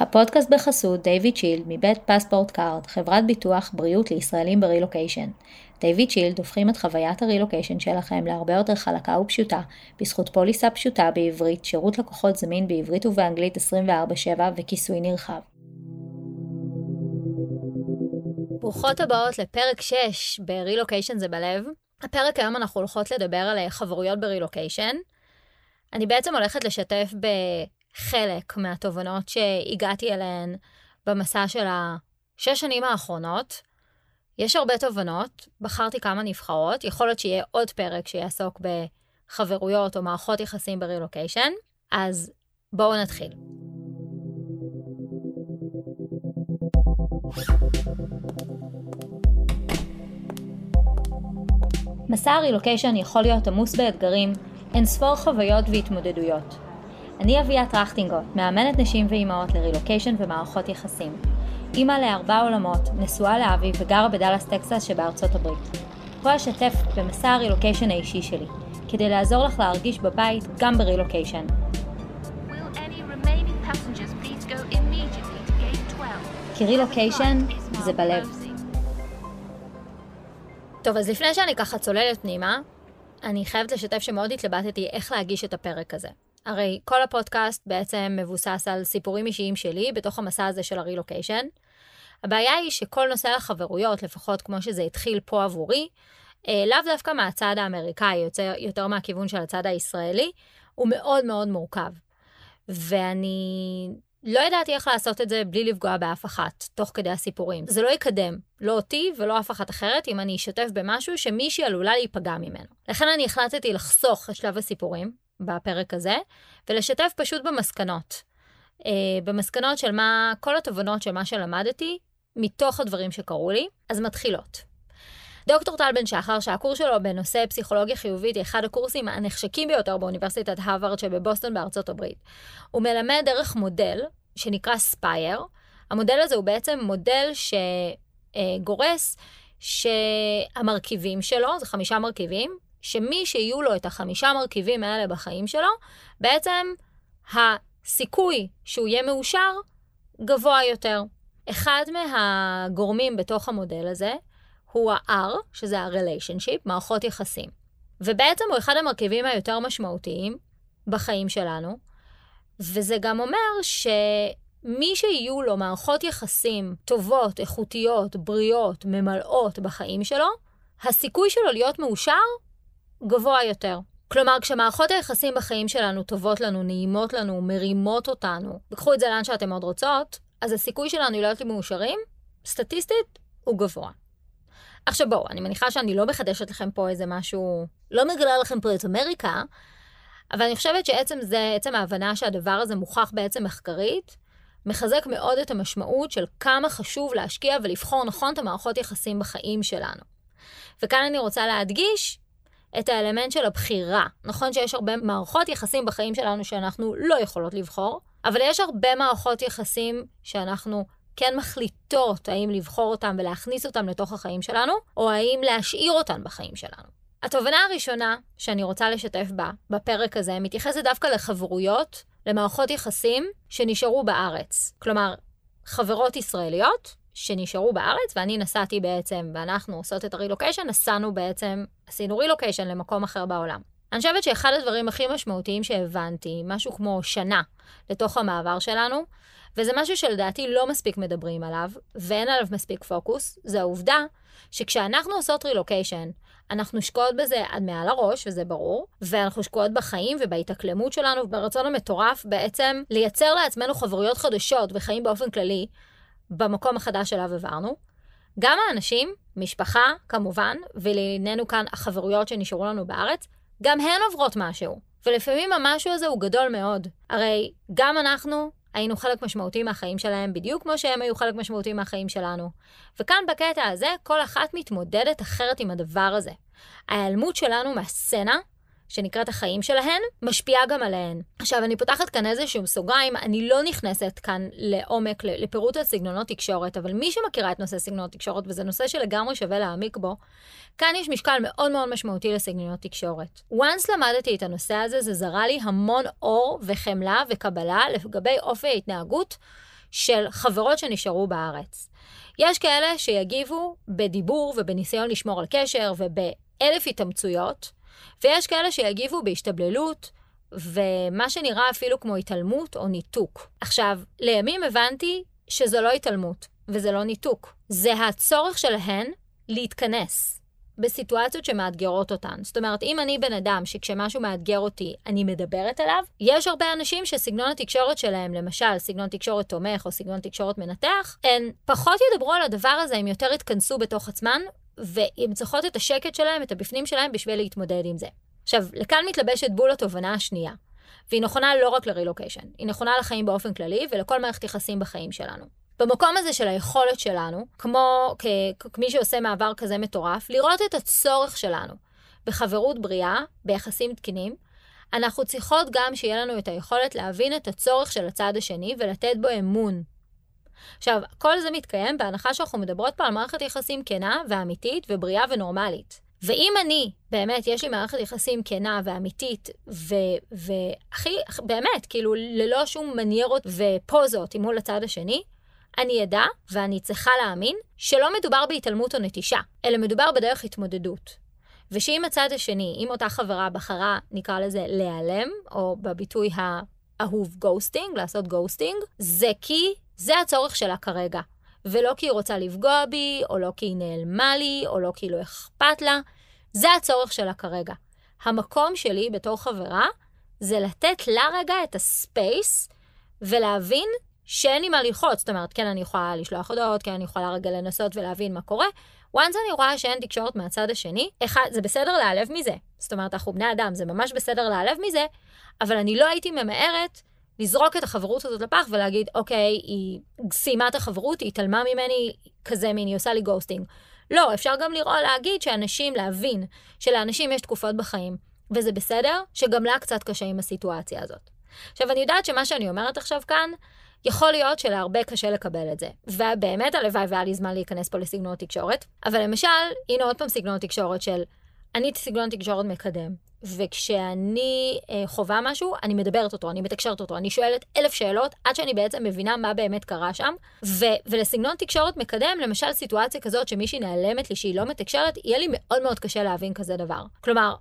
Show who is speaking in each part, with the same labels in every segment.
Speaker 1: הפודקאסט בחסות DavidShield מבית PassportCard, חברת ביטוח בריאות לישראלים ב relocation. DavidShield הופכים את חוויית הרילוקיישן שלכם להרבה יותר חלקה ופשוטה, בזכות פוליסה פשוטה בעברית, שירות לקוחות זמין בעברית ובאנגלית 24/7 וכיסוי נרחב. ברוכות הבאות לפרק 6 ברילוקיישן זה בלב. הפרק היום אנחנו הולכות לדבר על חברויות ברילוקיישן. אני בעצם הולכת לשתף בחלק מהתובנות שהגעתי אליהן במסע של השש שנים האחרונות. יש הרבה תובנות, בחרתי כמה נבחרות, יכול להיות שיהיה עוד פרק שיעסוק בחברויות או מערכות יחסים ברילוקיישן, אז בואו נתחיל. מסע הרילוקיישן יכול להיות עמוס באתגרים, אין ספור חוויות והתמודדויות. אני אביה טרכטינגוט, מאמנת נשים ואימהות לרילוקיישן ומערכות יחסים. אימא לארבע עולמות, נשואה לאבי וגרה בדאלאס טקסס שבארצות הברית. פה אשתף במסע הרילוקיישן האישי שלי, כדי לעזור לך להרגיש בבית גם ברילוקיישן. כי רילוקיישן זה בלב. טוב, אז לפני שאני ככה צוללת פנימה, אני חייבת לשתף שמאוד התלבטתי איך להגיש את הפרק הזה. הרי כל הפודקאסט בעצם מבוסס על סיפורים אישיים שלי בתוך המסע הזה של הרילוקיישן. הבעיה היא שכל נושא החברויות, לפחות כמו שזה התחיל פה עבורי, אה, לאו דווקא מהצד האמריקאי, יוצא יותר מהכיוון של הצד הישראלי, הוא מאוד מאוד מורכב. ואני לא ידעתי איך לעשות את זה בלי לפגוע באף אחת, תוך כדי הסיפורים. זה לא יקדם, לא אותי ולא אף אחת אחרת, אם אני אשתף במשהו שמישהי עלולה להיפגע ממנו. לכן אני החלטתי לחסוך את שלב הסיפורים בפרק הזה, ולשתף פשוט במסקנות. אה, במסקנות של מה, כל התובנות של מה שלמדתי, מתוך הדברים שקרו לי, אז מתחילות. דוקטור טל בן שחר, שהקורס שלו בנושא פסיכולוגיה חיובית היא אחד הקורסים הנחשקים ביותר באוניברסיטת הרווארד שבבוסטון בארצות הברית. הוא מלמד דרך מודל שנקרא ספייר. המודל הזה הוא בעצם מודל שגורס שהמרכיבים שלו, זה חמישה מרכיבים, שמי שיהיו לו את החמישה מרכיבים האלה בחיים שלו, בעצם הסיכוי שהוא יהיה מאושר גבוה יותר. אחד מהגורמים בתוך המודל הזה הוא ה-R, שזה ה-relationship, מערכות יחסים. ובעצם הוא אחד המרכיבים היותר משמעותיים בחיים שלנו, וזה גם אומר שמי שיהיו לו מערכות יחסים טובות, איכותיות, בריאות, ממלאות בחיים שלו, הסיכוי שלו להיות מאושר גבוה יותר. כלומר, כשמערכות היחסים בחיים שלנו טובות לנו, נעימות לנו, מרימות אותנו, וקחו את זה לאן שאתם עוד רוצות, אז הסיכוי שלנו להיות מאושרים, סטטיסטית, הוא גבוה. עכשיו בואו, אני מניחה שאני לא מחדשת לכם פה איזה משהו, לא מגלה לכם פה את אמריקה, אבל אני חושבת שעצם זה, עצם ההבנה שהדבר הזה מוכח בעצם מחקרית, מחזק מאוד את המשמעות של כמה חשוב להשקיע ולבחור נכון את המערכות יחסים בחיים שלנו. וכאן אני רוצה להדגיש את האלמנט של הבחירה. נכון שיש הרבה מערכות יחסים בחיים שלנו שאנחנו לא יכולות לבחור, אבל יש הרבה מערכות יחסים שאנחנו כן מחליטות האם לבחור אותם ולהכניס אותם לתוך החיים שלנו, או האם להשאיר אותם בחיים שלנו. התובנה הראשונה שאני רוצה לשתף בה, בפרק הזה, מתייחסת דווקא לחברויות, למערכות יחסים שנשארו בארץ. כלומר, חברות ישראליות שנשארו בארץ, ואני נסעתי בעצם, ואנחנו עושות את הרילוקיישן, נסענו בעצם, עשינו רילוקיישן למקום אחר בעולם. אני חושבת שאחד הדברים הכי משמעותיים שהבנתי, משהו כמו שנה לתוך המעבר שלנו, וזה משהו שלדעתי לא מספיק מדברים עליו, ואין עליו מספיק פוקוס, זה העובדה שכשאנחנו עושות רילוקיישן, אנחנו שקועות בזה עד מעל הראש, וזה ברור, ואנחנו שקועות בחיים ובהתאקלמות שלנו, ברצון המטורף בעצם לייצר לעצמנו חברויות חדשות וחיים באופן כללי במקום החדש שאליו עברנו. גם האנשים, משפחה כמובן, ולעינינו כאן החברויות שנשארו לנו בארץ, גם הן עוברות משהו. ולפעמים המשהו הזה הוא גדול מאוד. הרי גם אנחנו היינו חלק משמעותי מהחיים שלהם, בדיוק כמו שהם היו חלק משמעותי מהחיים שלנו. וכאן בקטע הזה, כל אחת מתמודדת אחרת עם הדבר הזה. ההיעלמות שלנו מהסצנה שנקראת החיים שלהן, משפיעה גם עליהן. עכשיו, אני פותחת כאן איזשהו סוגריים, אני לא נכנסת כאן לעומק, לפירוט על סגנונות תקשורת, אבל מי שמכירה את נושא סגנונות תקשורת, וזה נושא שלגמרי שווה להעמיק בו, כאן יש משקל מאוד מאוד משמעותי לסגנונות תקשורת. once למדתי את הנושא הזה, זה זרה לי המון אור וחמלה וקבלה לגבי אופי ההתנהגות של חברות שנשארו בארץ. יש כאלה שיגיבו בדיבור ובניסיון לשמור על קשר ובאלף התאמצויות, ויש כאלה שיגיבו בהשתבללות, ומה שנראה אפילו כמו התעלמות או ניתוק. עכשיו, לימים הבנתי שזו לא התעלמות וזה לא ניתוק, זה הצורך שלהן להתכנס. בסיטואציות שמאתגרות אותן. זאת אומרת, אם אני בן אדם שכשמשהו מאתגר אותי, אני מדברת עליו, יש הרבה אנשים שסגנון התקשורת שלהם, למשל, סגנון תקשורת תומך או סגנון תקשורת מנתח, הן פחות ידברו על הדבר הזה, הם יותר יתכנסו בתוך עצמן, והן צריכות את השקט שלהם, את הבפנים שלהם, בשביל להתמודד עם זה. עכשיו, לכאן מתלבשת בול התובנה השנייה, והיא נכונה לא רק לרילוקיישן, היא נכונה לחיים באופן כללי ולכל מערכת יחסים בחיים שלנו. במקום הזה של היכולת שלנו, כמו כמי שעושה מעבר כזה מטורף, לראות את הצורך שלנו בחברות בריאה, ביחסים תקינים, אנחנו צריכות גם שיהיה לנו את היכולת להבין את הצורך של הצד השני ולתת בו אמון. עכשיו, כל זה מתקיים בהנחה שאנחנו מדברות פה על מערכת יחסים כנה ואמיתית ובריאה ונורמלית. ואם אני, באמת, יש לי מערכת יחסים כנה ואמיתית, והכי, באמת, כאילו, ללא שום מניירות ופוזות עם מול הצד השני, אני אדע, ואני צריכה להאמין, שלא מדובר בהתעלמות או נטישה, אלא מדובר בדרך התמודדות. ושאם הצד השני, אם אותה חברה בחרה, נקרא לזה, להיעלם, או בביטוי האהוב ghosting, לעשות ghosting, זה כי זה הצורך שלה כרגע. ולא כי היא רוצה לפגוע בי, או לא כי היא נעלמה לי, או לא כי לא אכפת לה. זה הצורך שלה כרגע. המקום שלי בתור חברה, זה לתת לה רגע את הספייס, ולהבין שאין לי מה ללחוץ, זאת אומרת, כן, אני יכולה לשלוח הודעות, כן, אני יכולה רגע לנסות ולהבין מה קורה. once אני רואה שאין תקשורת מהצד השני, אחד, זה בסדר להיעלב מזה. זאת אומרת, אנחנו בני אדם, זה ממש בסדר להיעלב מזה, אבל אני לא הייתי ממהרת לזרוק את החברות הזאת לפח ולהגיד, אוקיי, היא סיימה את החברות, היא התעלמה ממני, כזה מין, היא עושה לי ghosting. לא, אפשר גם לראות, להגיד שאנשים, להבין שלאנשים יש תקופות בחיים, וזה בסדר שגם לה קצת קשה עם הסיטואציה הזאת. עכשיו, אני יודעת שמה שאני אומרת עכשיו כאן, יכול להיות שלהרבה קשה לקבל את זה. ובאמת, הלוואי והיה לי זמן להיכנס פה לסגנון תקשורת. אבל למשל, הנה עוד פעם סגנון תקשורת של, אני סגנון תקשורת מקדם. וכשאני אה, חווה משהו, אני מדברת אותו, אני מתקשרת אותו, אני שואלת אלף שאלות עד שאני בעצם מבינה מה באמת קרה שם. ו- ולסגנון תקשורת מקדם, למשל סיטואציה כזאת שמישהי נעלמת לי שהיא לא מתקשרת, יהיה לי מאוד מאוד קשה להבין כזה דבר. כלומר,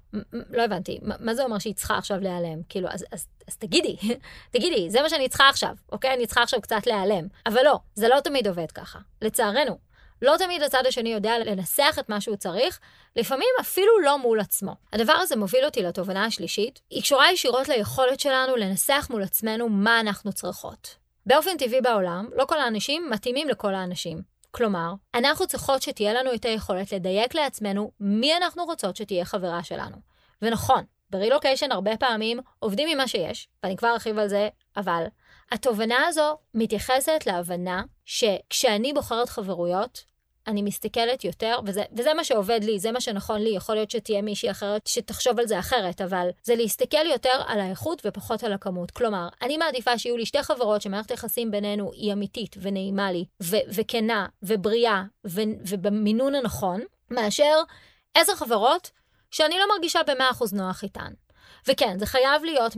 Speaker 1: לא הבנתי, מה זה אומר שהיא צריכה עכשיו להיעלם? כאילו, אז, אז, אז תגידי, תגידי, זה מה שאני צריכה עכשיו, אוקיי? אני צריכה עכשיו קצת להיעלם. אבל לא, זה לא תמיד עובד ככה, לצערנו. לא תמיד הצד השני יודע לנסח את מה שהוא צריך, לפעמים אפילו לא מול עצמו. הדבר הזה מוביל אותי לתובנה השלישית, היא קשורה ישירות ליכולת שלנו לנסח מול עצמנו מה אנחנו צריכות. באופן טבעי בעולם, לא כל האנשים מתאימים לכל האנשים. כלומר, אנחנו צריכות שתהיה לנו את היכולת לדייק לעצמנו מי אנחנו רוצות שתהיה חברה שלנו. ונכון, ברילוקיישן הרבה פעמים עובדים עם מה שיש, ואני כבר ארחיב על זה, אבל התובנה הזו מתייחסת להבנה שכשאני בוחרת חברויות, אני מסתכלת יותר, וזה, וזה מה שעובד לי, זה מה שנכון לי, יכול להיות שתהיה מישהי אחרת שתחשוב על זה אחרת, אבל זה להסתכל יותר על האיכות ופחות על הכמות. כלומר, אני מעדיפה שיהיו לי שתי חברות שמערכת היחסים בינינו היא אמיתית ונעימה לי, ו- וכנה, ובריאה, ו- ובמינון הנכון, מאשר עשר חברות שאני לא מרגישה במאה אחוז נוח איתן. וכן, זה חייב להיות 100%,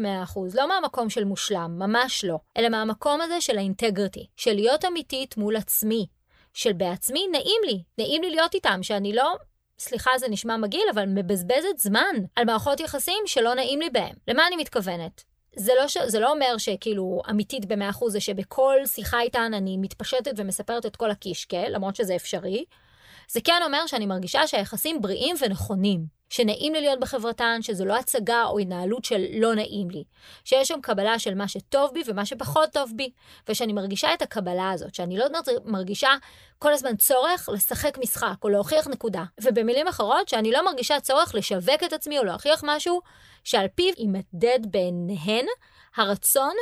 Speaker 1: לא מהמקום של מושלם, ממש לא, אלא מהמקום הזה של האינטגריטי, של להיות אמיתית מול עצמי, של בעצמי נעים לי, נעים לי להיות איתם, שאני לא, סליחה זה נשמע מגעיל, אבל מבזבזת זמן על מערכות יחסים שלא נעים לי בהם. למה אני מתכוונת? זה לא, ש... זה לא אומר שכאילו אמיתית במאה אחוז זה שבכל שיחה איתן אני מתפשטת ומספרת את כל הקישקע, למרות שזה אפשרי. זה כן אומר שאני מרגישה שהיחסים בריאים ונכונים. שנעים לי להיות בחברתן, שזו לא הצגה או התנהלות של לא נעים לי. שיש שם קבלה של מה שטוב בי ומה שפחות טוב בי, ושאני מרגישה את הקבלה הזאת, שאני לא מרגישה כל הזמן צורך לשחק משחק או להוכיח נקודה. ובמילים אחרות, שאני לא מרגישה צורך לשווק את עצמי או להוכיח משהו, שעל פיו יימדד בעיניהן הרצון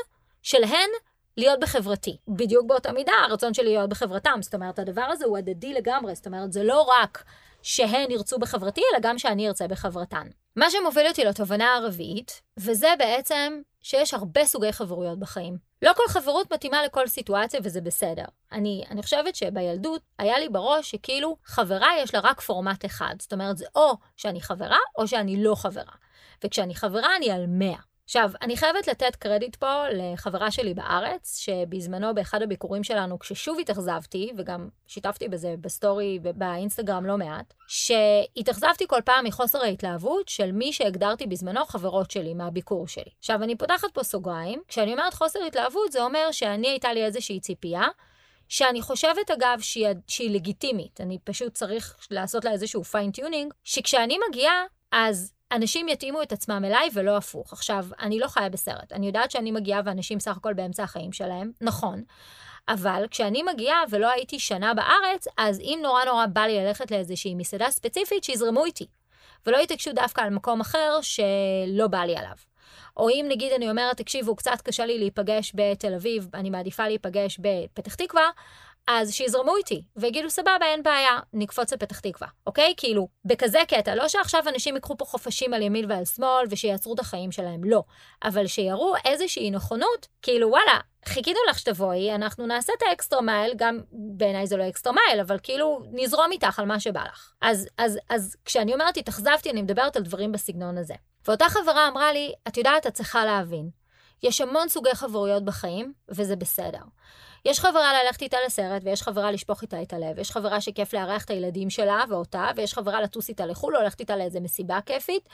Speaker 1: שלהן להיות בחברתי. בדיוק באותה מידה, הרצון שלי להיות בחברתם. זאת אומרת, הדבר הזה הוא הדדי לגמרי. זאת אומרת, זה לא רק שהן ירצו בחברתי, אלא גם שאני ארצה בחברתן. מה שמוביל אותי לתובנה הרביעית, וזה בעצם שיש הרבה סוגי חברויות בחיים. לא כל חברות מתאימה לכל סיטואציה וזה בסדר. אני, אני חושבת שבילדות היה לי בראש שכאילו חברה יש לה רק פורמט אחד. זאת אומרת, זה או שאני חברה או שאני לא חברה. וכשאני חברה אני על 100. עכשיו, אני חייבת לתת קרדיט פה לחברה שלי בארץ, שבזמנו באחד הביקורים שלנו, כששוב התאכזבתי, וגם שיתפתי בזה בסטורי ובאינסטגרם לא מעט, שהתאכזבתי כל פעם מחוסר ההתלהבות של מי שהגדרתי בזמנו חברות שלי מהביקור שלי. עכשיו, אני פותחת פה סוגריים, כשאני אומרת חוסר התלהבות, זה אומר שאני הייתה לי איזושהי ציפייה, שאני חושבת, אגב, שהיא, שהיא לגיטימית, אני פשוט צריכה לעשות לה איזשהו fine tuning, שכשאני מגיעה, אז אנשים יתאימו את עצמם אליי ולא הפוך. עכשיו, אני לא חיה בסרט. אני יודעת שאני מגיעה ואנשים סך הכל באמצע החיים שלהם, נכון. אבל כשאני מגיעה ולא הייתי שנה בארץ, אז אם נורא נורא בא לי ללכת לאיזושהי מסעדה ספציפית, שיזרמו איתי. ולא יתעקשו דווקא על מקום אחר שלא בא לי עליו. או אם נגיד אני אומרת, תקשיבו, קצת קשה לי להיפגש בתל אביב, אני מעדיפה להיפגש בפתח תקווה, אז שיזרמו איתי, ויגידו, סבבה, אין בעיה, נקפוץ לפתח תקווה, אוקיי? כאילו, בכזה קטע, לא שעכשיו אנשים ייקחו פה חופשים על ימין ועל שמאל, ושיעצרו את החיים שלהם, לא. אבל שיראו איזושהי נכונות, כאילו, וואלה, חיכינו לך שתבואי, אנחנו נעשה את ה extra mile, גם בעיניי זה לא extra mile, אבל כאילו, נזרום איתך על מה שבא לך. אז, אז, אז כשאני אומרת התאכזבתי, אני מדברת על דברים בסגנון הזה. ואותה חברה אמרה לי, את יודעת, את צריכה להבין. יש המון סוגי חברויות בחיים, וזה בסדר. יש חברה ללכת איתה לסרט, ויש חברה לשפוך איתה את הלב, יש חברה שכיף לארח את הילדים שלה ואותה, ויש חברה לטוס איתה לחו"ל, או ללכת איתה לאיזה מסיבה כיפית.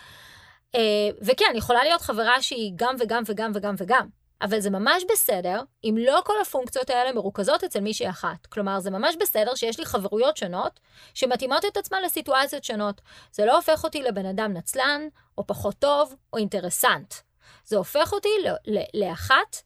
Speaker 1: אה, וכן, יכולה להיות חברה שהיא גם וגם וגם וגם וגם. אבל זה ממש בסדר אם לא כל הפונקציות האלה מרוכזות אצל מישהי אחת. כלומר, זה ממש בסדר שיש לי חברויות שונות שמתאימות את עצמן לסיטואציות שונות. זה לא הופך אותי לבן אדם נצלן, או פחות טוב, או אינטרסנט. זה הופך אותי לאחת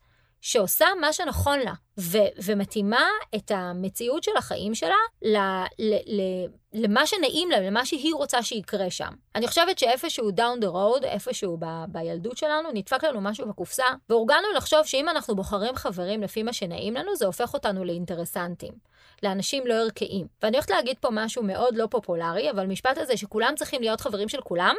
Speaker 1: שעושה מה שנכון לה, ו- ומתאימה את המציאות של החיים שלה ל- ל- ל- למה שנעים לה, למה שהיא רוצה שיקרה שם. אני חושבת שאיפשהו down the road, איפשהו ב- בילדות שלנו, נדפק לנו משהו בקופסה, והורגלנו לחשוב שאם אנחנו בוחרים חברים לפי מה שנעים לנו, זה הופך אותנו לאינטרסנטים. לאנשים לא ערכיים. ואני הולכת להגיד פה משהו מאוד לא פופולרי, אבל משפט הזה שכולם צריכים להיות חברים של כולם,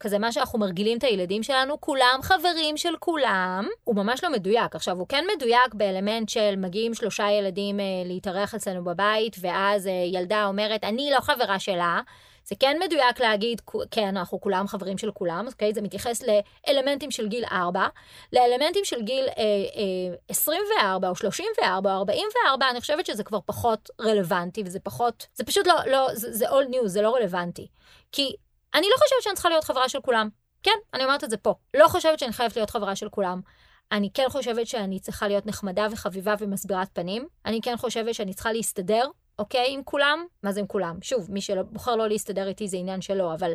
Speaker 1: כזה מה שאנחנו מרגילים את הילדים שלנו, כולם חברים של כולם, הוא ממש לא מדויק. עכשיו, הוא כן מדויק באלמנט של מגיעים שלושה ילדים אה, להתארח אצלנו בבית, ואז אה, ילדה אומרת, אני לא חברה שלה. זה כן מדויק להגיד, כן, אנחנו כולם חברים של כולם, אוקיי? זה מתייחס לאלמנטים של גיל 4, לאלמנטים של גיל אה, אה, 24 או 34 או 44, אני חושבת שזה כבר פחות רלוונטי, וזה פחות, זה פשוט לא, לא זה, זה all news, זה לא רלוונטי. כי אני לא חושבת שאני צריכה להיות חברה של כולם. כן, אני אומרת את זה פה. לא חושבת שאני חייבת להיות חברה של כולם. אני כן חושבת שאני צריכה להיות נחמדה וחביבה ומסבירת פנים. אני כן חושבת שאני צריכה להסתדר, אוקיי, עם כולם. מה זה עם כולם? שוב, מי שבוחר לא להסתדר איתי זה עניין שלו, אבל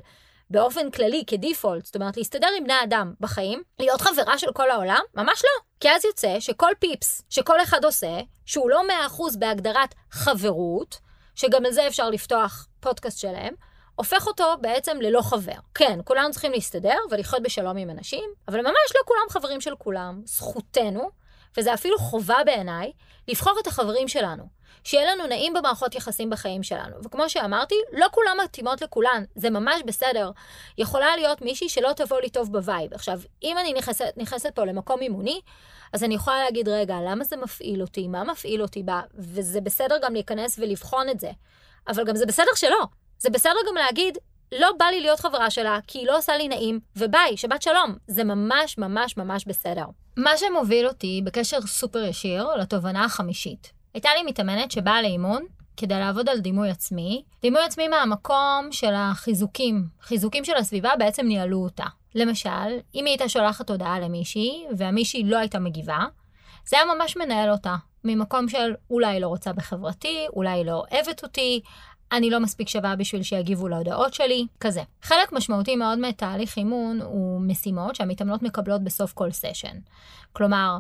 Speaker 1: באופן כללי, כדיפולט, זאת אומרת, להסתדר עם בני אדם בחיים, להיות חברה של כל העולם? ממש לא. כי אז יוצא שכל פיפס שכל אחד עושה, שהוא לא 100% בהגדרת חברות, שגם על זה אפשר לפתוח פודקאסט שלהם, הופך אותו בעצם ללא חבר. כן, כולנו צריכים להסתדר ולחיות בשלום עם אנשים, אבל ממש לא כולם חברים של כולם. זכותנו, וזה אפילו חובה בעיניי, לבחור את החברים שלנו. שיהיה לנו נעים במערכות יחסים בחיים שלנו. וכמו שאמרתי, לא כולם מתאימות לכולן, זה ממש בסדר. יכולה להיות מישהי שלא תבוא לי טוב ב vibe. עכשיו, אם אני נכנסת, נכנסת פה למקום אימוני, אז אני יכולה להגיד, רגע, למה זה מפעיל אותי? מה מפעיל אותי בה? וזה בסדר גם להיכנס ולבחון את זה. אבל גם זה בסדר שלא. זה בסדר גם להגיד, לא בא לי להיות חברה שלה, כי היא לא עושה לי נעים, וביי, שבת שלום. זה ממש ממש ממש בסדר. מה שמוביל אותי בקשר סופר ישיר לתובנה החמישית. הייתה לי מתאמנת שבאה לאימון כדי לעבוד על דימוי עצמי. דימוי עצמי מהמקום של החיזוקים. חיזוקים של הסביבה בעצם ניהלו אותה. למשל, אם היא הייתה שולחת הודעה למישהי, והמישהי לא הייתה מגיבה, זה היה ממש מנהל אותה. ממקום של אולי היא לא רוצה בחברתי, אולי היא לא אוהבת אותי, אני לא מספיק שווה בשביל שיגיבו להודעות שלי, כזה. חלק משמעותי מאוד מתהליך אימון הוא משימות שהמתאמנות מקבלות בסוף כל סשן. כלומר,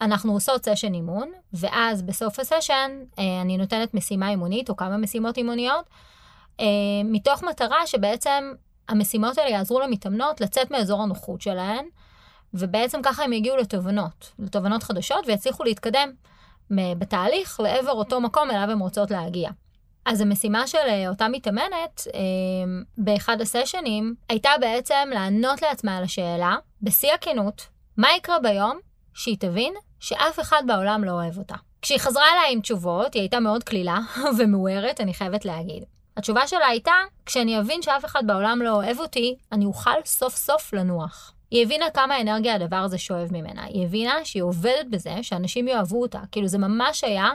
Speaker 1: אנחנו עושות סשן אימון, ואז בסוף הסשן אה, אני נותנת משימה אימונית או כמה משימות אימוניות, אה, מתוך מטרה שבעצם המשימות האלה יעזרו למתאמנות לצאת מאזור הנוחות שלהן, ובעצם ככה הם יגיעו לתובנות, לתובנות חדשות ויצליחו להתקדם בתהליך לעבר אותו מקום אליו הן רוצות להגיע. אז המשימה של אה, אותה מתאמנת אה, באחד הסשנים הייתה בעצם לענות לעצמה על השאלה, בשיא הכנות, מה יקרה ביום שהיא תבין שאף אחד בעולם לא אוהב אותה. כשהיא חזרה אליי עם תשובות, היא הייתה מאוד קלילה ומוארת, אני חייבת להגיד. התשובה שלה הייתה, כשאני אבין שאף אחד בעולם לא אוהב אותי, אני אוכל סוף סוף לנוח. היא הבינה כמה אנרגיה הדבר הזה שואב ממנה. היא הבינה שהיא עובדת בזה שאנשים יאהבו אותה. כאילו, זה ממש היה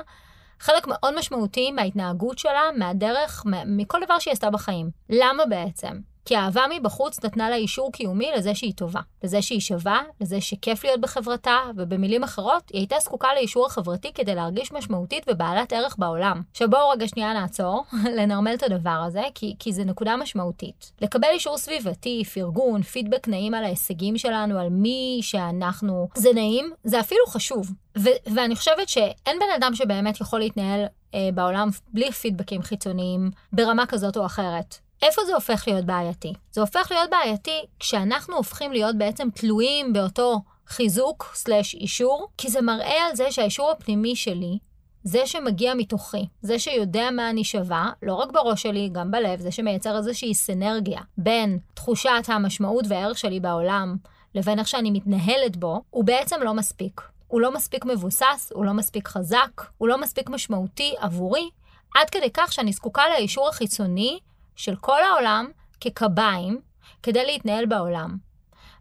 Speaker 1: חלק מאוד משמעותי מההתנהגות שלה, מהדרך, מכל דבר שהיא עשתה בחיים. למה בעצם? כי האהבה מבחוץ נתנה לה אישור קיומי לזה שהיא טובה, לזה שהיא שווה, לזה שכיף להיות בחברתה, ובמילים אחרות, היא הייתה זקוקה לאישור החברתי כדי להרגיש משמעותית ובעלת ערך בעולם. עכשיו בואו רגע שנייה נעצור, לנרמל את הדבר הזה, כי, כי זה נקודה משמעותית. לקבל אישור סביבתי, פרגון, פידבק נעים על ההישגים שלנו, על מי שאנחנו, זה נעים, זה אפילו חשוב. ו- ואני חושבת שאין בן אדם שבאמת יכול להתנהל אה, בעולם בלי פידבקים חיצוניים ברמה כזאת או אחרת. איפה זה הופך להיות בעייתי? זה הופך להיות בעייתי כשאנחנו הופכים להיות בעצם תלויים באותו חיזוק סלש אישור, כי זה מראה על זה שהאישור הפנימי שלי, זה שמגיע מתוכי, זה שיודע מה אני שווה, לא רק בראש שלי, גם בלב, זה שמייצר איזושהי סנרגיה בין תחושת המשמעות והערך שלי בעולם לבין איך שאני מתנהלת בו, הוא בעצם לא מספיק. הוא לא מספיק מבוסס, הוא לא מספיק חזק, הוא לא מספיק משמעותי עבורי, עד כדי כך שאני זקוקה לאישור החיצוני של כל העולם כקביים כדי להתנהל בעולם.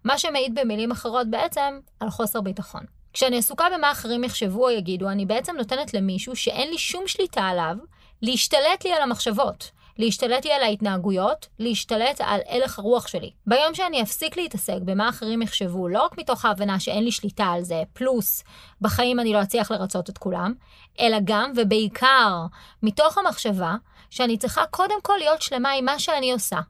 Speaker 1: מה שמעיד במילים אחרות בעצם על חוסר ביטחון. כשאני עסוקה במה אחרים יחשבו או יגידו, אני בעצם נותנת למישהו שאין לי שום שליטה עליו, להשתלט לי על המחשבות, להשתלט לי על ההתנהגויות, להשתלט על הלך הרוח שלי. ביום שאני אפסיק להתעסק במה אחרים יחשבו, לא רק מתוך ההבנה שאין לי שליטה על זה, פלוס בחיים אני לא אצליח לרצות את כולם, אלא גם ובעיקר מתוך המחשבה שאני צריכה קודם כל להיות שלמה עם מה שאני עושה.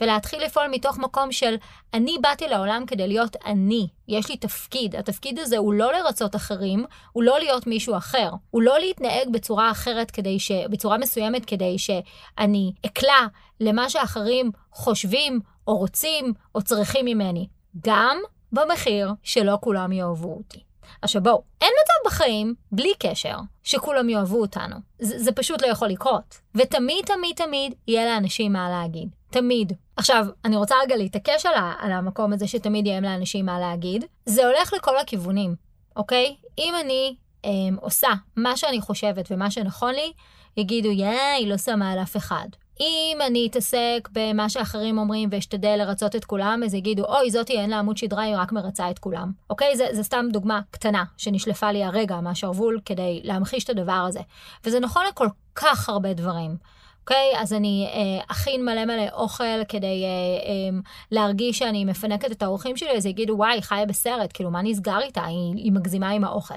Speaker 1: ולהתחיל לפעול מתוך מקום של אני באתי לעולם כדי להיות אני, יש לי תפקיד. התפקיד הזה הוא לא לרצות אחרים, הוא לא להיות מישהו אחר. הוא לא להתנהג בצורה אחרת כדי ש... בצורה מסוימת כדי שאני אקלע למה שאחרים חושבים או רוצים או צריכים ממני. גם במחיר שלא כולם יאהבו אותי. עכשיו בואו, אין מצב בחיים, בלי קשר, שכולם יאהבו אותנו. זה, זה פשוט לא יכול לקרות. ותמיד, תמיד, תמיד יהיה לאנשים מה להגיד. תמיד. עכשיו, אני רוצה רגע להתעקש על, על המקום הזה שתמיד יהיה לאנשים מה להגיד. זה הולך לכל הכיוונים, אוקיי? אם אני אה, עושה מה שאני חושבת ומה שנכון לי, יגידו, יא, היא לא שמה על אף אחד. אם אני אתעסק במה שאחרים אומרים ואשתדל לרצות את כולם, אז יגידו, אוי, זאתי אין לה עמוד שדרה, היא רק מרצה את כולם. אוקיי? זה, זה סתם דוגמה קטנה שנשלפה לי הרגע מהשרוול כדי להמחיש את הדבר הזה. וזה נכון לכל כך הרבה דברים. אוקיי? אז אני אה, אכין מלא מלא אוכל כדי אה, אה, להרגיש שאני מפנקת את האורחים שלי, אז יגידו, וואי, חיה בסרט, כאילו, מה נסגר איתה? היא, היא מגזימה עם האוכל.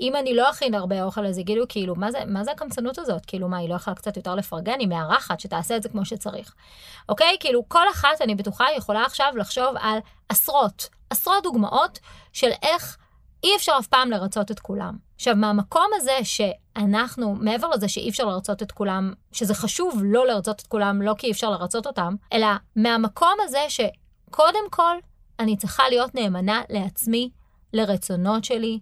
Speaker 1: אם אני לא אכין הרבה אוכל, אז יגידו, כאילו, מה זה, מה זה הקמצנות הזאת? כאילו, מה, היא לא יכולה קצת יותר לפרגן? היא מארחת, שתעשה את זה כמו שצריך. אוקיי? כאילו, כל אחת, אני בטוחה, יכולה עכשיו לחשוב על עשרות, עשרות דוגמאות של איך אי אפשר אף פעם לרצות את כולם. עכשיו, מהמקום הזה שאנחנו, מעבר לזה שאי אפשר לרצות את כולם, שזה חשוב לא לרצות את כולם, לא כי אי אפשר לרצות אותם, אלא מהמקום הזה שקודם כל, אני צריכה להיות נאמנה לעצמי, לרצונות שלי,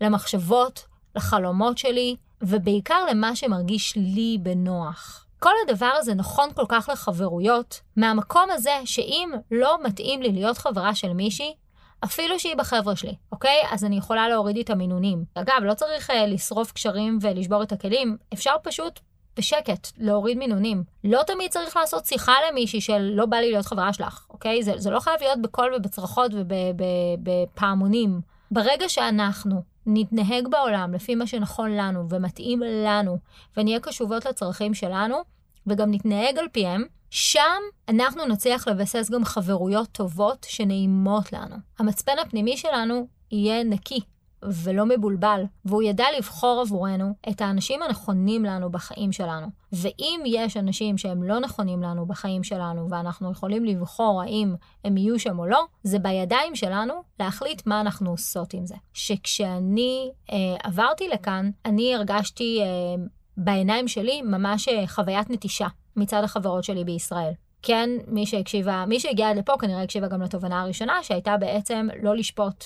Speaker 1: למחשבות, לחלומות שלי, ובעיקר למה שמרגיש לי בנוח. כל הדבר הזה נכון כל כך לחברויות, מהמקום הזה שאם לא מתאים לי להיות חברה של מישהי, אפילו שהיא בחבר'ה שלי, אוקיי? אז אני יכולה להוריד את המינונים. אגב, לא צריך uh, לשרוף קשרים ולשבור את הכלים, אפשר פשוט בשקט להוריד מינונים. לא תמיד צריך לעשות שיחה למישהי של לא בא לי להיות חברה שלך, אוקיי? זה, זה לא חייב להיות בקול ובצרחות ובפעמונים. ברגע שאנחנו נתנהג בעולם לפי מה שנכון לנו ומתאים לנו, ונהיה קשובות לצרכים שלנו, וגם נתנהג על פיהם, שם אנחנו נצליח לבסס גם חברויות טובות שנעימות לנו. המצפן הפנימי שלנו יהיה נקי ולא מבולבל, והוא ידע לבחור עבורנו את האנשים הנכונים לנו בחיים שלנו. ואם יש אנשים שהם לא נכונים לנו בחיים שלנו, ואנחנו יכולים לבחור האם הם יהיו שם או לא, זה בידיים שלנו להחליט מה אנחנו עושות עם זה. שכשאני אה, עברתי לכאן, אני הרגשתי אה, בעיניים שלי ממש אה, חוויית נטישה. מצד החברות שלי בישראל. כן, מי שהקשיבה, מי שהגיעה עד לפה כנראה הקשיבה גם לתובנה הראשונה, שהייתה בעצם לא לשפוט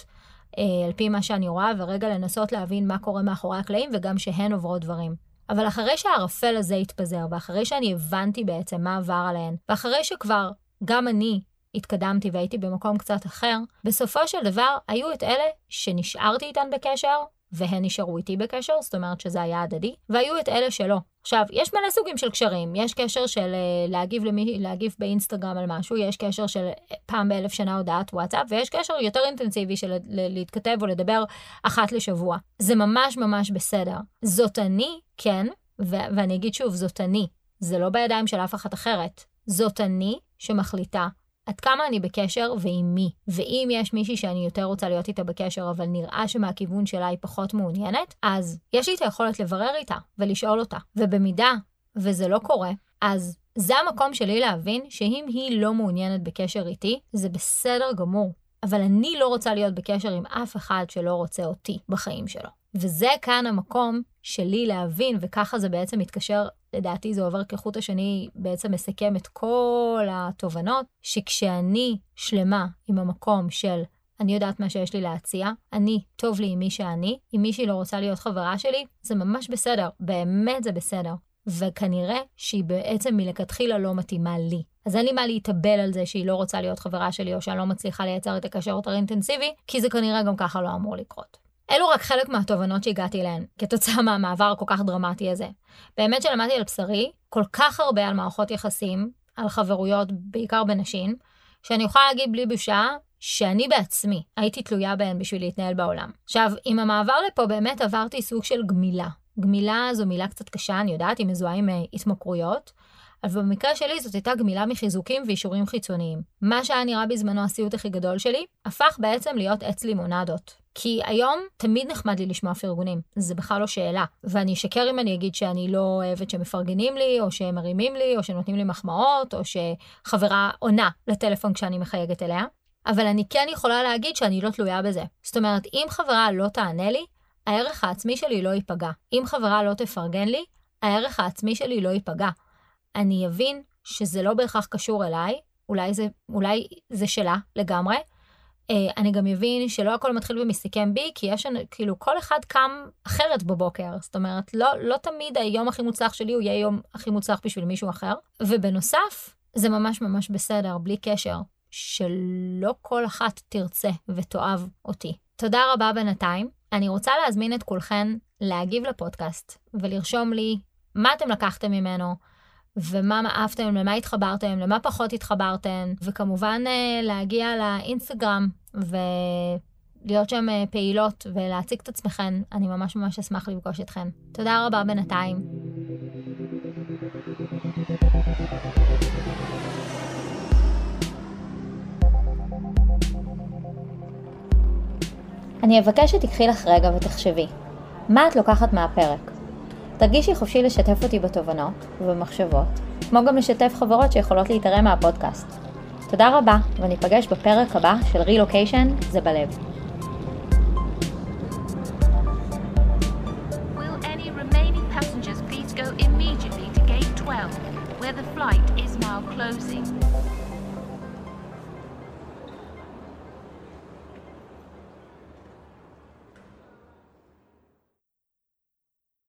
Speaker 1: אה, על פי מה שאני רואה, ורגע לנסות להבין מה קורה מאחורי הקלעים, וגם שהן עוברות דברים. אבל אחרי שהערפל הזה התפזר, ואחרי שאני הבנתי בעצם מה עבר עליהן, ואחרי שכבר גם אני התקדמתי והייתי במקום קצת אחר, בסופו של דבר היו את אלה שנשארתי איתן בקשר, והן נשארו איתי בקשר, זאת אומרת שזה היה הדדי, והיו את אלה שלא. עכשיו, יש מלא סוגים של קשרים, יש קשר של uh, להגיב, למי, להגיב באינסטגרם על משהו, יש קשר של פעם באלף שנה הודעת וואטסאפ, ויש קשר יותר אינטנסיבי של להתכתב או לדבר אחת לשבוע. זה ממש ממש בסדר. זאת אני, כן, ו- ואני אגיד שוב, זאת אני. זה לא בידיים של אף אחת אחרת. זאת אני שמחליטה עד כמה אני בקשר ועם מי. ואם יש מישהי שאני יותר רוצה להיות איתה בקשר, אבל נראה שמהכיוון שלה היא פחות מעוניינת, אז יש לי את היכולת לברר איתה ולשאול אותה. ובמידה וזה לא קורה, אז זה המקום שלי להבין שאם היא לא מעוניינת בקשר איתי, זה בסדר גמור. אבל אני לא רוצה להיות בקשר עם אף אחד שלא רוצה אותי בחיים שלו. וזה כאן המקום שלי להבין, וככה זה בעצם מתקשר, לדעתי זה עובר כחוט השני, בעצם מסכם את כל התובנות, שכשאני שלמה עם המקום של אני יודעת מה שיש לי להציע, אני, טוב לי עם מי שאני, אם מישהי לא רוצה להיות חברה שלי, זה ממש בסדר, באמת זה בסדר. וכנראה שהיא בעצם מלכתחילה לא מתאימה לי. אז אין לי מה להתאבל על זה שהיא לא רוצה להיות חברה שלי, או שאני לא מצליחה לייצר את הקשר יותר אינטנסיבי, כי זה כנראה גם ככה לא אמור לקרות. אלו רק חלק מהתובנות שהגעתי אליהן, כתוצאה מהמעבר הכל כך דרמטי הזה. באמת שלמדתי על בשרי כל כך הרבה על מערכות יחסים, על חברויות, בעיקר בנשים, שאני יכולה להגיד בלי בושה, שאני בעצמי הייתי תלויה בהן בשביל להתנהל בעולם. עכשיו, עם המעבר לפה באמת עברתי סוג של גמילה. גמילה זו מילה קצת קשה, אני יודעת, היא מזוהה עם uh, התמכרויות, אבל במקרה שלי זאת הייתה גמילה מחיזוקים ואישורים חיצוניים. מה שהיה נראה בזמנו הסיוט הכי גדול שלי, הפך בעצם להיות עץ לימונדות. כי היום תמיד נחמד לי לשמוע פרגונים, זה בכלל לא שאלה. ואני אשקר אם אני אגיד שאני לא אוהבת שמפרגנים לי, או שמרימים לי, או שנותנים לי מחמאות, או שחברה עונה לטלפון כשאני מחייגת אליה. אבל אני כן יכולה להגיד שאני לא תלויה בזה. זאת אומרת, אם חברה לא תענה לי, הערך העצמי שלי לא ייפגע. אם חברה לא תפרגן לי, הערך העצמי שלי לא ייפגע. אני אבין שזה לא בהכרח קשור אליי, אולי זה, אולי זה שלה לגמרי. Uh, אני גם אבין שלא הכל מתחיל ומסתכם בי, כי יש, כאילו, כל אחד קם אחרת בבוקר. זאת אומרת, לא, לא תמיד היום הכי מוצלח שלי הוא יהיה יום הכי מוצלח בשביל מישהו אחר. ובנוסף, זה ממש ממש בסדר, בלי קשר, שלא כל אחת תרצה ותאהב אותי. תודה רבה בינתיים. אני רוצה להזמין את כולכן להגיב לפודקאסט ולרשום לי מה אתם לקחתם ממנו, ומה אהבתם, למה התחברתם, למה פחות התחברתם, וכמובן אה, להגיע לאינסטגרם ולהיות שם אה, פעילות ולהציג את עצמכן. אני ממש ממש אשמח לפגוש אתכן. תודה רבה בינתיים. אני אבקש שתיקחי לך רגע ותחשבי, מה את לוקחת מהפרק? תרגישי חופשי לשתף אותי בתובנות ובמחשבות, כמו גם לשתף חברות שיכולות להתערם מהפודקאסט. תודה רבה, וניפגש בפרק הבא של רילוקיישן זה בלב.